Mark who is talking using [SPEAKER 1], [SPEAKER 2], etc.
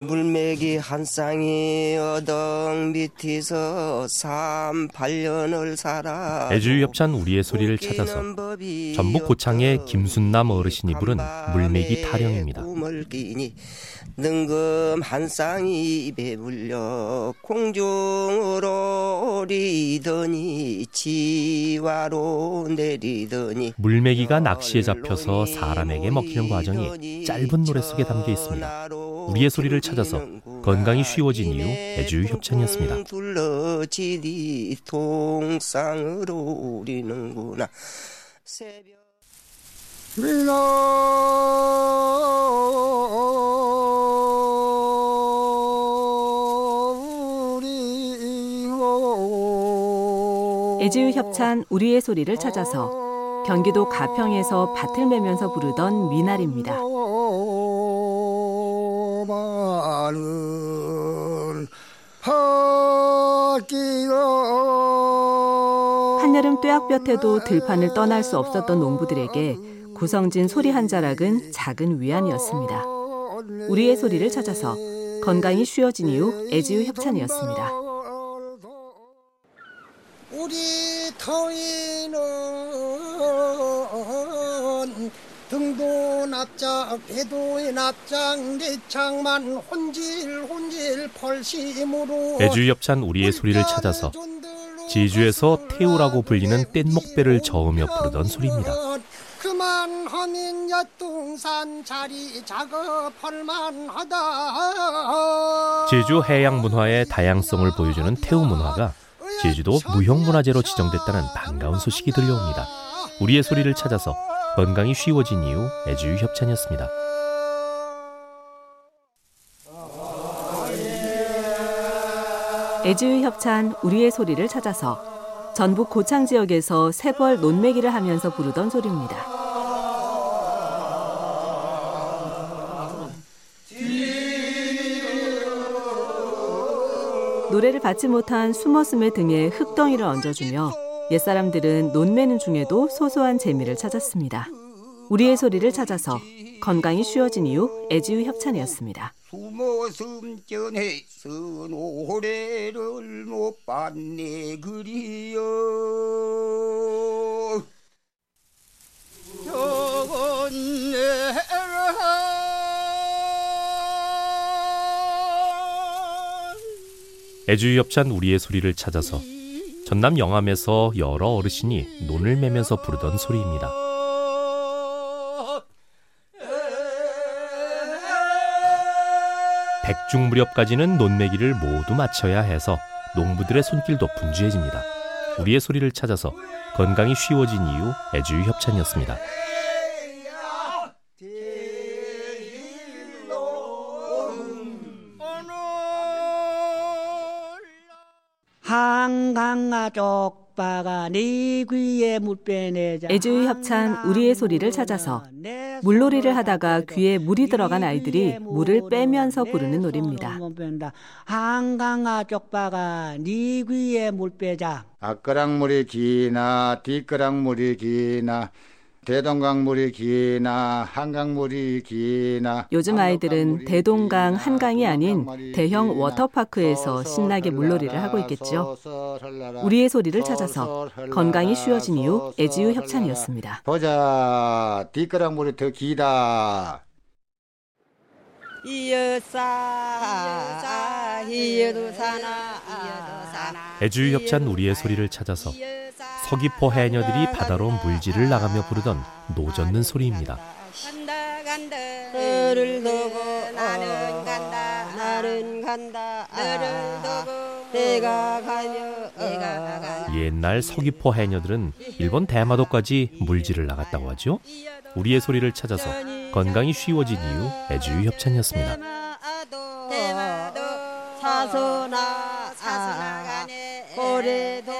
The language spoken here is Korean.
[SPEAKER 1] 물매기 한 쌍이 어덩 밑에서 3, 8년을 살아
[SPEAKER 2] 애주 협찬 우리의 소리를 찾아서 전북 고창의 김순남 어르신이 부른 물매기 타령입니다.
[SPEAKER 1] 능금 한 쌍이 입에 물려 공중으로 오리더니 지와로 내리더니
[SPEAKER 2] 물매기가 낚시에 잡혀서 사람에게 먹히는 과정이 짧은 노래 속에 담겨 있습니다. 우리의 소리를 찾아서 건강이 쉬워진 이유 애주 협찬이었습니다.
[SPEAKER 3] 애지유 협찬 우리의 소리를 찾아서 경기도 가평에서 밭을 매면서 부르던 미나리입니다. 한여름 뙤약볕에도 들판을 떠날 수 없었던 농부들에게 구성진 소리 한 자락은 작은 위안이었습니다. 우리의 소리를 찾아서 건강이 쉬워진 이후 애지유 협찬이었습니다.
[SPEAKER 4] 우리 터위는 등도 납작 배도의 납작 내창만 혼질 혼질 펄심으로
[SPEAKER 2] 애주협찬 우리의 소리를 찾아서 지주에서 태우라고 불리는 뗏목배를 저으며 부르던 소리입니다.
[SPEAKER 4] 그만하면 여뚱산 자리 작업할만 하다
[SPEAKER 2] 제주 해양 문화의 다양성을 보여주는 태우 문화가 제주도 무형문화재로 지정됐다는 반가운 소식이 들려옵니다. 우리의 소리를 찾아서 건강이 쉬워진 이후 애주유 협찬이었습니다.
[SPEAKER 3] 애주유 협찬 우리의 소리를 찾아서 전북 고창 지역에서 세벌 논매기를 하면서 부르던 소리입니다. 노래를 받지 못한 숨어슴의 등에 흙덩이를 얹어주며 옛사람들은 논매는 중에도 소소한 재미를 찾았습니다. 우리의 소리를 찾아서 건강이 쉬워진 이후 애지유 협찬이었습니다.
[SPEAKER 1] 숨어슴 전에서 노래를 못 봤네 그리여
[SPEAKER 2] 애주협찬 우리의 소리를 찾아서 전남 영암에서 여러 어르신이 논을 매면서 부르던 소리입니다. 백중 무렵까지는 논매기를 모두 마쳐야 해서 농부들의 손길도 분주해집니다. 우리의 소리를 찾아서 건강이 쉬워진 이유 애주유 협찬이었습니다.
[SPEAKER 5] 한강아 쪽바가 네 귀에 물빼내자.
[SPEAKER 3] 애주유 협찬 우리의 소리를 찾아서 물놀이를 하다가 귀에 물이 들어간 아이들이 물을 빼면서 부르는 노래입니다.
[SPEAKER 5] 한강아 쪽바가 네 귀에 물 빼자.
[SPEAKER 6] 앞가락 물이 기나 뒷가락 물이 기나 대동강물이 기나 한강물이 기나
[SPEAKER 3] 요즘 아이들은 대동강 한강이 아닌 대형 워터파크에서 신나게 물놀이를 하고 있겠죠. 우리의 소리를 찾아서 건강이 쉬워진 이후 애지유 협찬이었습니다.
[SPEAKER 6] 보자 뒷가락물이 더 기다
[SPEAKER 7] 이여사 이여도 사나
[SPEAKER 2] 애주유 협찬 우리의 소리를 찾아서 서귀포 해녀들이 바다로 물질을 나가며 부르던 노젓는 소리입니다.
[SPEAKER 7] 간다 간다 너를 두고 나는 간다 나는 간다 너를 두고 내가 가며 내가 가
[SPEAKER 2] 옛날 서귀포 해녀들은 일본 대마도까지 물질을 나갔다고 하죠. 우리의 소리를 찾아서 건강이 쉬워진 이유 애주유 협찬이었습니다.
[SPEAKER 7] 대마도 사소나 사소나 가네 고래도